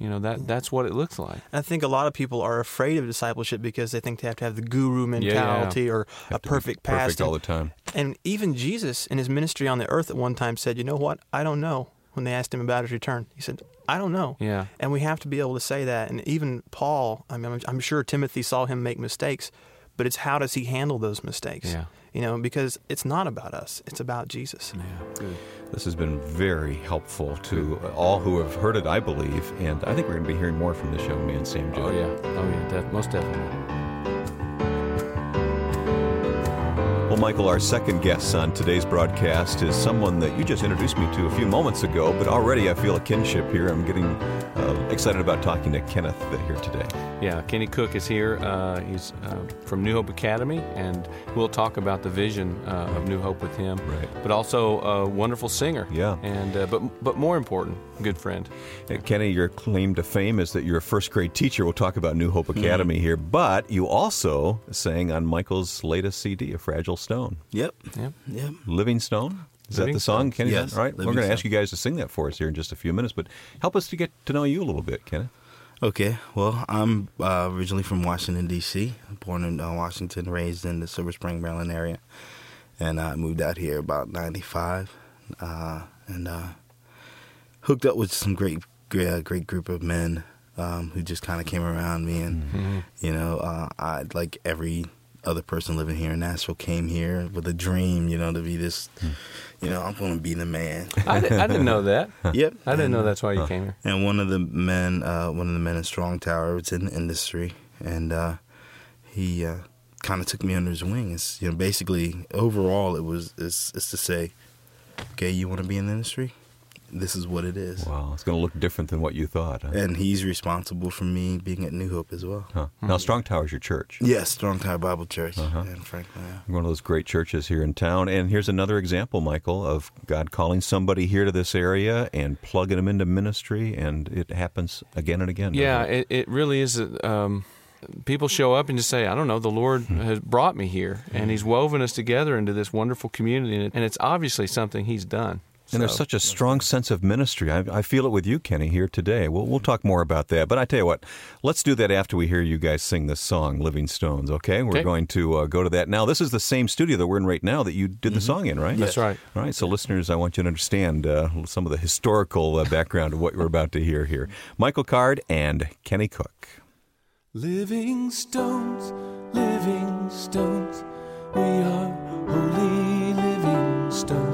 Speaker 3: You know that that's what it looks like.
Speaker 5: I think a lot of people are afraid of discipleship because they think they have to have the guru mentality yeah, yeah. or a perfect past.
Speaker 1: Perfect all the time.
Speaker 5: And even Jesus in his ministry on the earth at one time said, "You know what? I don't know." When they asked him about his return, he said, I don't know.
Speaker 3: Yeah.
Speaker 5: And we have to be able to say that. And even Paul, I mean, I'm sure Timothy saw him make mistakes, but it's how does he handle those mistakes?
Speaker 3: Yeah.
Speaker 5: You know, because it's not about us, it's about Jesus.
Speaker 3: Yeah, good.
Speaker 1: This has been very helpful to all who have heard it, I believe. And I think we're going to be hearing more from this young man, Sam Joe.
Speaker 3: Oh, yeah. Oh, yeah. Def- most definitely.
Speaker 1: Michael, our second guest on today's broadcast is someone that you just introduced me to a few moments ago, but already I feel a kinship here. I'm getting uh, excited about talking to Kenneth here today.
Speaker 3: Yeah, Kenny Cook is here. Uh, he's uh, from New Hope Academy, and we'll talk about the vision uh, of New Hope with him.
Speaker 1: Right.
Speaker 3: But also a wonderful singer.
Speaker 1: Yeah.
Speaker 3: And uh, but but more important, good friend.
Speaker 1: Kenny, your claim to fame is that you're a first grade teacher. We'll talk about New Hope hmm. Academy mm-hmm. here, but you also sang on Michael's latest CD, A Fragile Stone.
Speaker 6: Yep.
Speaker 3: Yep.
Speaker 6: Yep.
Speaker 1: Living Stone? Is Living that the song, Kenny?
Speaker 6: Yes.
Speaker 1: All right. Living We're going to ask you guys to sing that for us here in just a few minutes, but help us to get to know you a little bit, Kenny.
Speaker 6: Okay. Well, I'm uh, originally from Washington, D.C., born in uh, Washington, raised in the Silver Spring, Maryland area. And I moved out here about 95 uh, and uh, hooked up with some great, great, uh, great group of men um, who just kind of came around me. And, mm-hmm. you know, uh, I like every other person living here in Nashville came here with a dream, you know, to be this, you know, I'm going to be the man.
Speaker 3: I, did, I didn't know that.
Speaker 6: yep.
Speaker 3: I didn't and, know that's why you came here.
Speaker 6: And one of the men, uh, one of the men in Strong Tower, was in the industry, and uh, he uh, kind of took me under his wing. It's, you know, basically, overall, it was, it's, it's to say, okay, you want to be in the industry? This is what it is.
Speaker 1: Wow, it's going to look different than what you thought. Huh?
Speaker 6: And he's responsible for me being at New Hope as well.
Speaker 1: Huh. Now, Strong Tower is your church.
Speaker 6: Yes, Strong Tower Bible Church uh-huh. in Franklin.
Speaker 1: Yeah. One of those great churches here in town. And here's another example, Michael, of God calling somebody here to this area and plugging them into ministry, and it happens again and again.
Speaker 3: Yeah, it? It, it? really is. Um, people show up and just say, I don't know, the Lord hmm. has brought me here, and He's woven us together into this wonderful community, and it's obviously something He's done.
Speaker 1: And there's such a strong sense of ministry. I, I feel it with you, Kenny, here today. We'll, we'll talk more about that. But I tell you what, let's do that after we hear you guys sing this song, Living Stones, okay? We're
Speaker 7: Okay.
Speaker 1: going to uh, go to that now. This is the same studio that we're in right now that you did the song in, right?
Speaker 7: That's right.
Speaker 1: All right, so listeners, I want you to understand uh, some of the historical uh, background of what we're about to hear here. Michael Card and Kenny Cook.
Speaker 8: Living stones, living stones, we are holy living stones,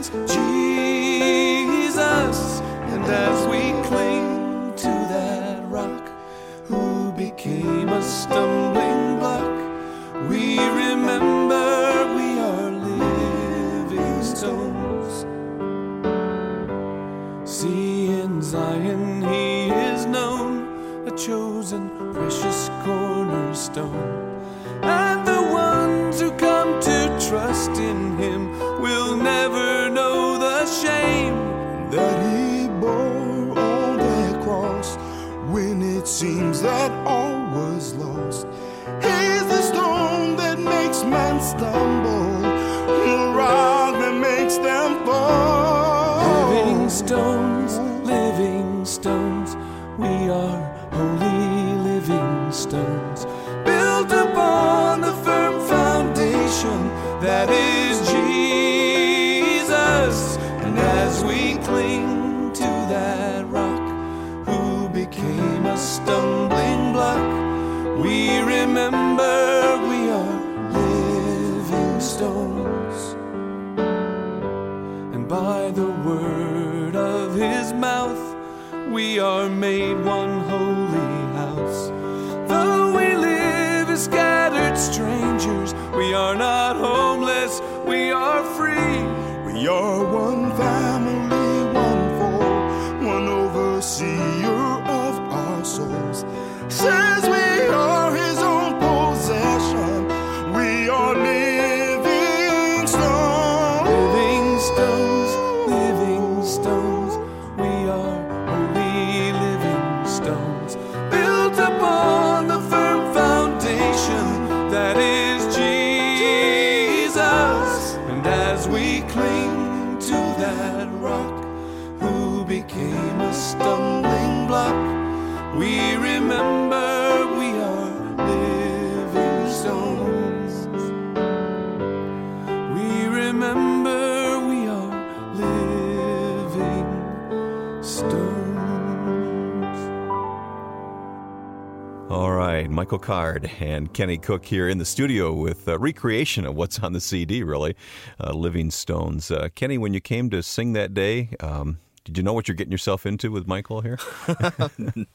Speaker 8: Jesus. And as we cling to that rock, who became a stumbling block, we remember we are living stones. See in Zion he is known, a chosen precious cornerstone.
Speaker 3: Man
Speaker 8: made one holy house. Though we live as scattered strangers, we are not homeless, we are free.
Speaker 3: We are one family, one fold, one overseer of our souls. Says
Speaker 1: Michael Card and Kenny Cook here in the studio with a recreation of what's on the CD, really, uh, Living Stones. Uh, Kenny, when you came to sing that day, um, did you know what you're getting yourself into with Michael here?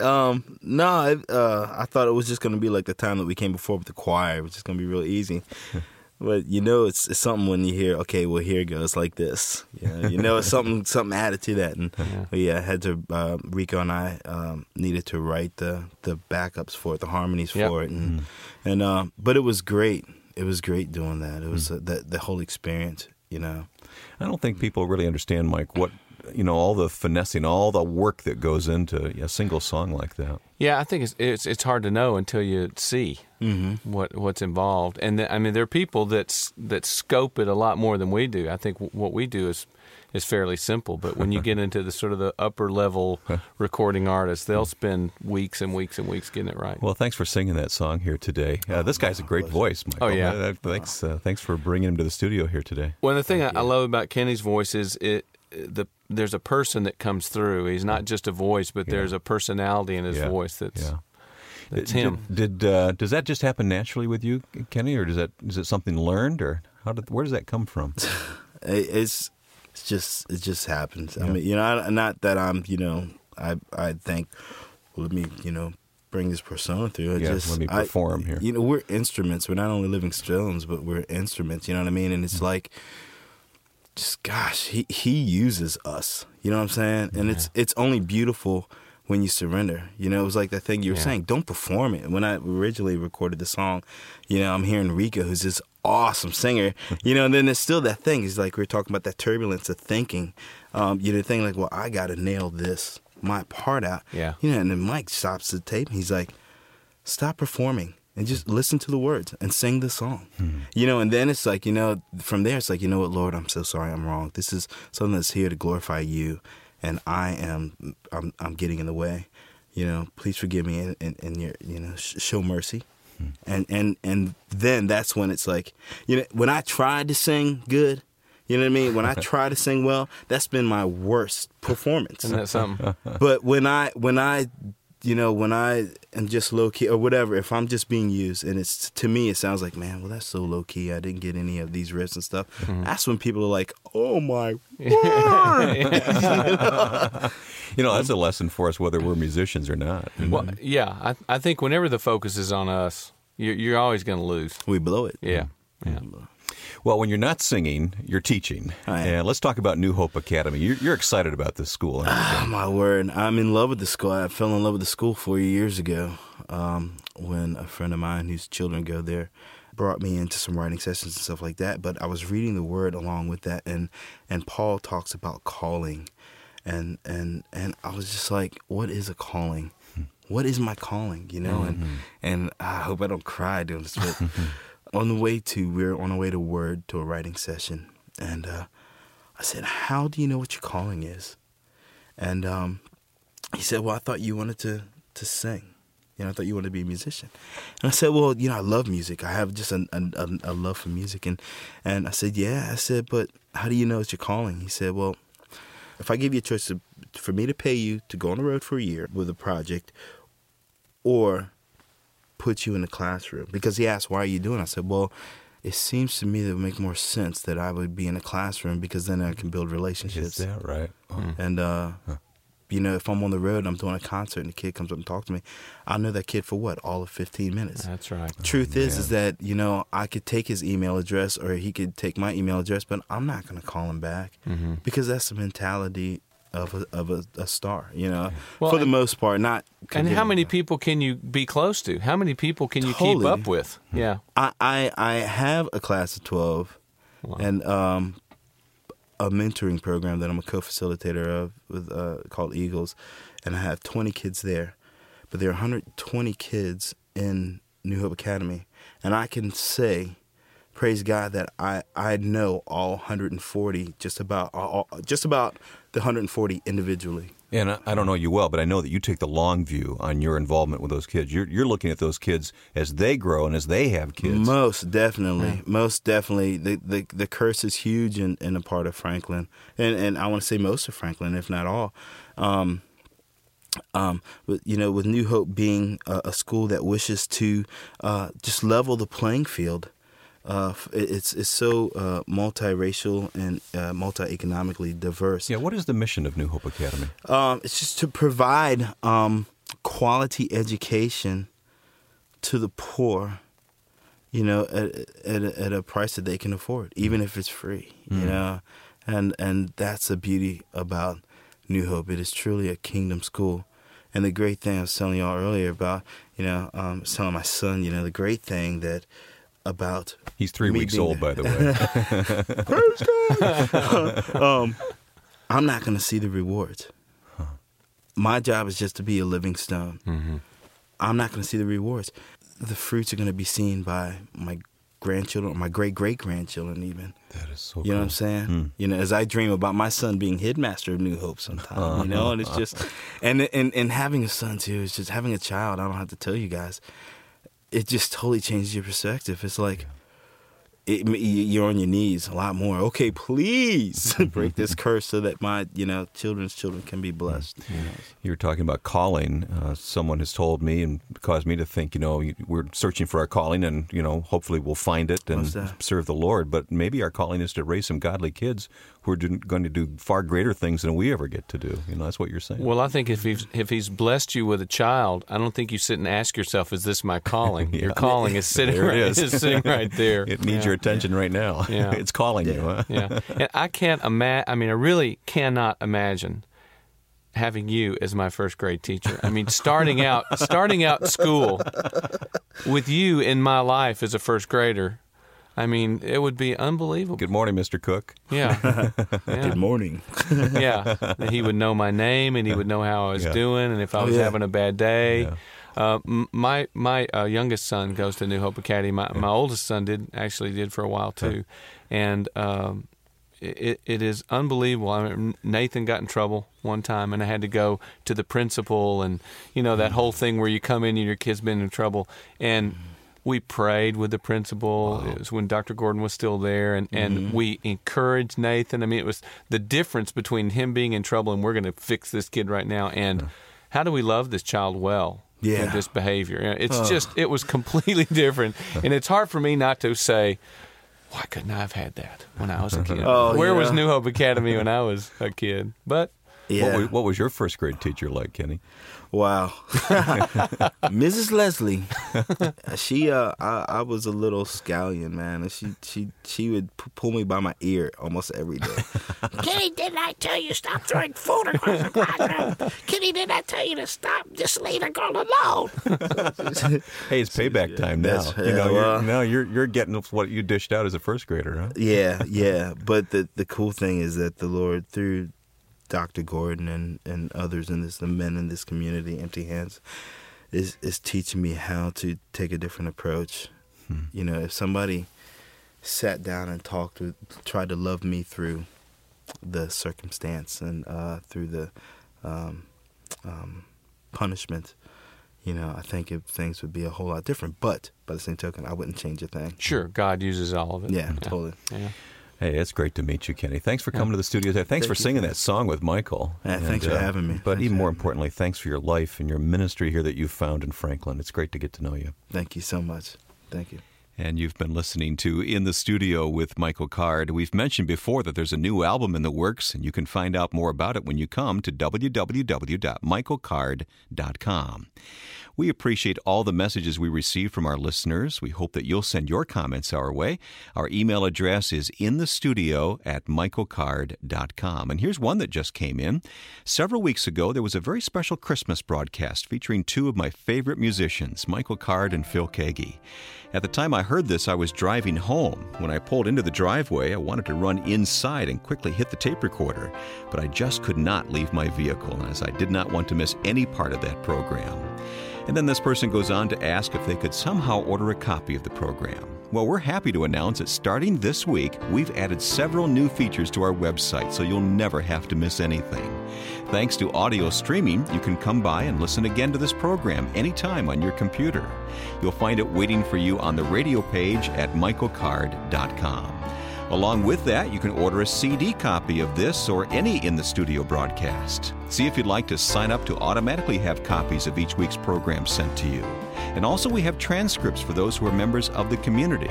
Speaker 6: Um, no, I, uh, I thought it was just going to be like the time that we came before with the choir. It was just going to be real easy. But you know, it's, it's something when you hear, okay, well, here it goes like this. You know, you know it's something something added to that. And but yeah, I had to. Uh, Rico and I um, needed to write the the backups for it, the harmonies
Speaker 7: Yep.
Speaker 6: for it, and and uh, but it was great. It was great doing that. It was uh, the the whole experience. You know.
Speaker 1: I don't think people really understand, Mike, what, you know, all the finessing, all the work that goes into a single song like that.
Speaker 7: Yeah, I think it's it's, it's hard to know until you see
Speaker 6: Mm-hmm.
Speaker 7: what what's involved. And th- I mean, there are people that that scope it a lot more than we do. I think w- what we do is is fairly simple, but when you get into the sort of the upper level recording artists, they'll spend weeks and weeks and weeks getting it right.
Speaker 1: Well, thanks for singing that song here today. Uh, this guy's a great voice, Michael.
Speaker 7: Oh, yeah.
Speaker 1: Uh, thanks, uh, thanks for bringing him to the studio here today.
Speaker 7: Well, the thing I, I love about Kenny's voice is it the there's a person that comes through. He's not just a voice, but there's a personality in his
Speaker 1: Yeah.
Speaker 7: voice that's
Speaker 1: Yeah.
Speaker 7: that's him.
Speaker 1: Did, uh, does that just happen naturally with you, Kenny, or does that is it something learned, or how did where does that come from?
Speaker 6: It- it's it's just it just happens. I mean, you know, I, not that I'm, you know, I I think, well, let me, you know, bring this persona through. It
Speaker 1: Yeah,
Speaker 6: just,
Speaker 1: let me
Speaker 6: I-
Speaker 1: perform here.
Speaker 6: You know, we're instruments. We're not only living stones, but we're instruments. You know what I mean? And it's
Speaker 1: Mm-hmm.
Speaker 6: like, just gosh, he he uses us. You know what I'm saying? And it's it's only beautiful when you surrender. You know, it was like that thing you were
Speaker 7: Yeah.
Speaker 6: saying. Don't perform it. When I originally recorded the song, you know, I'm hearing Rika, who's this awesome singer. You know, and then there's still that thing. It's like we are talking about that turbulence of thinking. Um, you know, the thing like, well, I got to nail this my part out.
Speaker 7: Yeah.
Speaker 6: You know, and then Mike stops the tape. And he's like, stop performing. And just listen to the words and sing the song. Hmm. You know, and then it's like, you know, from there it's like, you know what, Lord, I'm so sorry I'm wrong. This is something that's here to glorify you and I am I'm I'm getting in the way. You know, please forgive me and, and, and your you know, sh- show mercy. Hmm. And and and then that's when it's like, you know, when I tried to sing good, you know what I mean? When I try to sing well, that's been my worst performance.
Speaker 3: Isn't that something?
Speaker 6: but when I when I you know when I am just low key or whatever, if I'm just being used and it's to me it sounds like man, well that's so low key. I didn't get any of these riffs and stuff. Mm-hmm. That's when people are like, oh my
Speaker 1: You know, that's a lesson for us whether we're musicians or not.
Speaker 3: well, mm-hmm. yeah, I, I think whenever the focus is on us, you're, you're always going to lose.
Speaker 6: we blow it.
Speaker 3: Yeah. Mm-hmm. Yeah.
Speaker 1: Well, when you're not singing, you're teaching. And let's talk about New Hope Academy. You're, you're excited about this school.
Speaker 6: Oh, my word. I'm in love with the school. I fell in love with the school four years ago um, when a friend of mine whose children go there brought me into some writing sessions and stuff like that. But I was reading the word along with that, and, and Paul talks about calling. And, and, and I was just like, what is a calling? Hmm. What is my calling? You know, and, mm-hmm. and I hope I don't cry doing this, but on the way to, we are on our way to Word to a writing session. And uh, I said, how do you know what your calling is? And um, he said, "Well, I thought you wanted to to sing. You know, I thought you wanted to be a musician." And I said, "Well, you know, I love music. I have just a, a, a love for music." And and I said, "Yeah." I said, "But how do you know it's your calling?" He said, "Well, if I give you a choice to, for me to pay you to go on the road for a year with a project, or put you in the classroom," because he asked, "Why are you doing?" I said, "Well." It seems to me that it would make more sense that I would be in a classroom because then I can build relationships.
Speaker 1: Is that right? Oh.
Speaker 6: And uh, you know, if I'm on the road and I'm doing a concert and the kid comes up and talks to me, I know that kid for what all of 15 minutes.
Speaker 3: That's right.
Speaker 6: Truth is, is that you know I could take his email address or he could take my email address, but I'm not going to call him back
Speaker 3: Mm-hmm.
Speaker 6: because that's the mentality of a, of a, a star. You know,
Speaker 3: Well,
Speaker 6: for the
Speaker 3: and-
Speaker 6: most part, not.
Speaker 3: And how many people can you be close to? How many people can you keep up with? Yeah.
Speaker 6: I, I I have a class of 12
Speaker 3: Wow.
Speaker 6: and um, a mentoring program that I'm a co-facilitator of with uh, called Eagles, and I have 20 kids there, but there are 120 kids in New Hope Academy, and I can say, praise God that I I know all 140 just about all, just about the 140 individually.
Speaker 1: And I, I don't know you well, but I know that you take the long view on your involvement with those kids. You're, you're looking at those kids as they grow and as they have kids.
Speaker 6: Most definitely, most definitely. The, the the curse is huge in, in a part of Franklin, and and I want to say most of Franklin, if not all. Um, um, but you know, with New Hope being a, a school that wishes to uh, just level the playing field, uh, it's it's so uh, multiracial and uh, multi-economically diverse.
Speaker 1: Yeah, what is the mission of New Hope Academy?
Speaker 6: Um, it's just to provide um, quality education to the poor, you know, at, at, a, at a price that they can afford, even if it's free, you know, and and that's the beauty about New Hope. It is truly a kingdom school, and the great thing I was telling y'all earlier about, you know, um, telling my son, you know, the great thing that about
Speaker 1: He's three weeks old, by the way.
Speaker 6: um, I'm not going to see the rewards. My job is just to be a living stone.
Speaker 1: Mm-hmm.
Speaker 6: I'm not going to see the rewards. The fruits are going to be seen by my grandchildren, or my great great grandchildren, even.
Speaker 1: that is so
Speaker 6: You know what I'm saying?
Speaker 1: Hmm.
Speaker 6: You know, as I dream about my son being headmaster of New Hope sometime, you know, and it's just, and and and having a son too is just having a child. I don't have to tell you guys, it just totally changes your perspective. It's like. It, you're on your knees a lot more. Okay, please break this curse so that my, you know, children's children can be blessed. You know?
Speaker 1: You were talking about calling. Uh, someone has told me and caused me to think, you know, we're searching for our calling and, you know, hopefully we'll find it and serve the Lord. But maybe our calling is to raise some godly kids who are going to do far greater things than we ever get to do. You know, that's what you're saying.
Speaker 3: Well, I think if he's if he's blessed you with a child, I don't think you sit and ask yourself, "Is this my calling?" Your calling is sitting right,
Speaker 1: is.
Speaker 3: is sitting right there.
Speaker 1: it needs
Speaker 3: Yeah.
Speaker 1: your attention right now.
Speaker 3: Yeah.
Speaker 1: it's calling you, huh?
Speaker 3: yeah. And I can't imagine. I mean, I really cannot imagine having you as my first grade teacher. I mean, starting out, starting out school with you in my life as a first grader. I mean, it would be unbelievable.
Speaker 1: Good morning, Mr. Cook.
Speaker 3: Yeah.
Speaker 6: Good morning.
Speaker 3: yeah. And he would know my name and he would know how I was
Speaker 1: Yeah.
Speaker 3: doing and if I was
Speaker 6: yeah.
Speaker 3: having a bad day.
Speaker 1: Yeah.
Speaker 3: Uh, my my uh, youngest son goes to New Hope Academy. My, my oldest son did actually did for a while too, and um, it, it is unbelievable. I mean, Nathan got in trouble one time, and I had to go to the principal, and you know that whole thing where you come in and your kid's been in trouble, and we prayed with the principal. Wow. It was when Dr. Gordon was still there, and, and mm-hmm. we encouraged Nathan. I mean, it was the difference between him being in trouble and we're going to fix this kid right now, and yeah. how do we love this child well?
Speaker 6: Yeah.
Speaker 3: With this behavior, it's just it was completely different, and it's hard for me not to say, why couldn't I have had that when I was a kid? oh, Where yeah. was New Hope Academy when I was a kid? But
Speaker 1: yeah. What was, what was, your first grade teacher like, Kenny?
Speaker 6: Wow, Mrs. Leslie. she, uh, I, I, was a little scallion, man, and she, she, she would p- pull me by my ear almost every day.
Speaker 9: Kenny, didn't I tell you stop throwing food across the classroom? Kenny, didn't I tell you to stop? Just leave the girl alone.
Speaker 1: hey, it's payback time now. you know, you're, now you're you're getting what you dished out as a first grader, huh?
Speaker 6: Yeah, yeah. But the the cool thing is that the Lord through Dr. Gordon and, and others in this, the men in this community, Empty Hands, is is teaching me how to take a different approach. Hmm. You know, if somebody sat down and talked with, tried to love me through the circumstance and uh, through the um, um, punishment, you know, I think if things would be a whole lot different. But by the same token, I wouldn't change a thing.
Speaker 3: Sure, God uses all of it.
Speaker 6: Yeah, yeah. totally. Yeah.
Speaker 1: Hey, it's great to meet you, Kenny. Thanks for coming yeah. to the studio today. Thanks Thank for singing that song with Michael.
Speaker 6: Yeah, and, thanks for uh, having me.
Speaker 1: But
Speaker 6: thanks
Speaker 1: even more importantly, thanks for your life and your ministry here that you've found in Franklin. It's great to get to know you.
Speaker 6: Thank you so much. Thank you.
Speaker 1: And you've been listening to In the Studio with Michael Card. We've mentioned before that there's a new album in the works, and you can find out more about it when you come to www.michaelcard.com. We appreciate all the messages we receive from our listeners. We hope that you'll send your comments our way. Our email address is in the studio at michaelcard.com. And here's one that just came in. Several weeks ago, there was a very special Christmas broadcast featuring two of my favorite musicians, Michael Card and Phil Keaggy. At the time I heard this, I was driving home. When I pulled into the driveway, I wanted to run inside and quickly hit the tape recorder, but I just could not leave my vehicle as I did not want to miss any part of that program. And then this person goes on to ask if they could somehow order a copy of the program. Well, we're happy to announce that starting this week, we've added several new features to our website so you'll never have to miss anything. Thanks to audio streaming, you can come by and listen again to this program anytime on your computer. You'll find it waiting for you on the radio page at michaelcard.com. Along with that, you can order a CD copy of this or any in the studio broadcast. See if you'd like to sign up to automatically have copies of each week's program sent to you. And also, we have transcripts for those who are members of the community.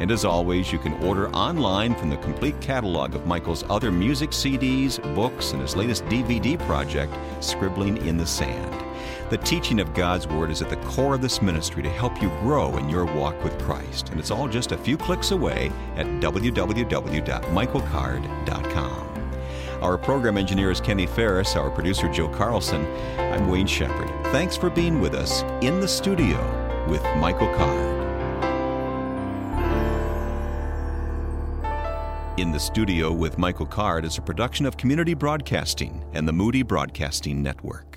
Speaker 1: And as always, you can order online from the complete catalog of Michael's other music CDs, books, and his latest DVD project, Scribbling in the Sand. The teaching of God's Word is at the core of this ministry to help you grow in your walk with Christ. And it's all just a few clicks away at www.michaelcard.com. Our program engineer is Kenny Ferris, our producer Joe Carlson. I'm Wayne Shepherd. Thanks for being with us in the studio with Michael Card. In the Studio with Michael Card is a production of Community Broadcasting and the Moody Broadcasting Network.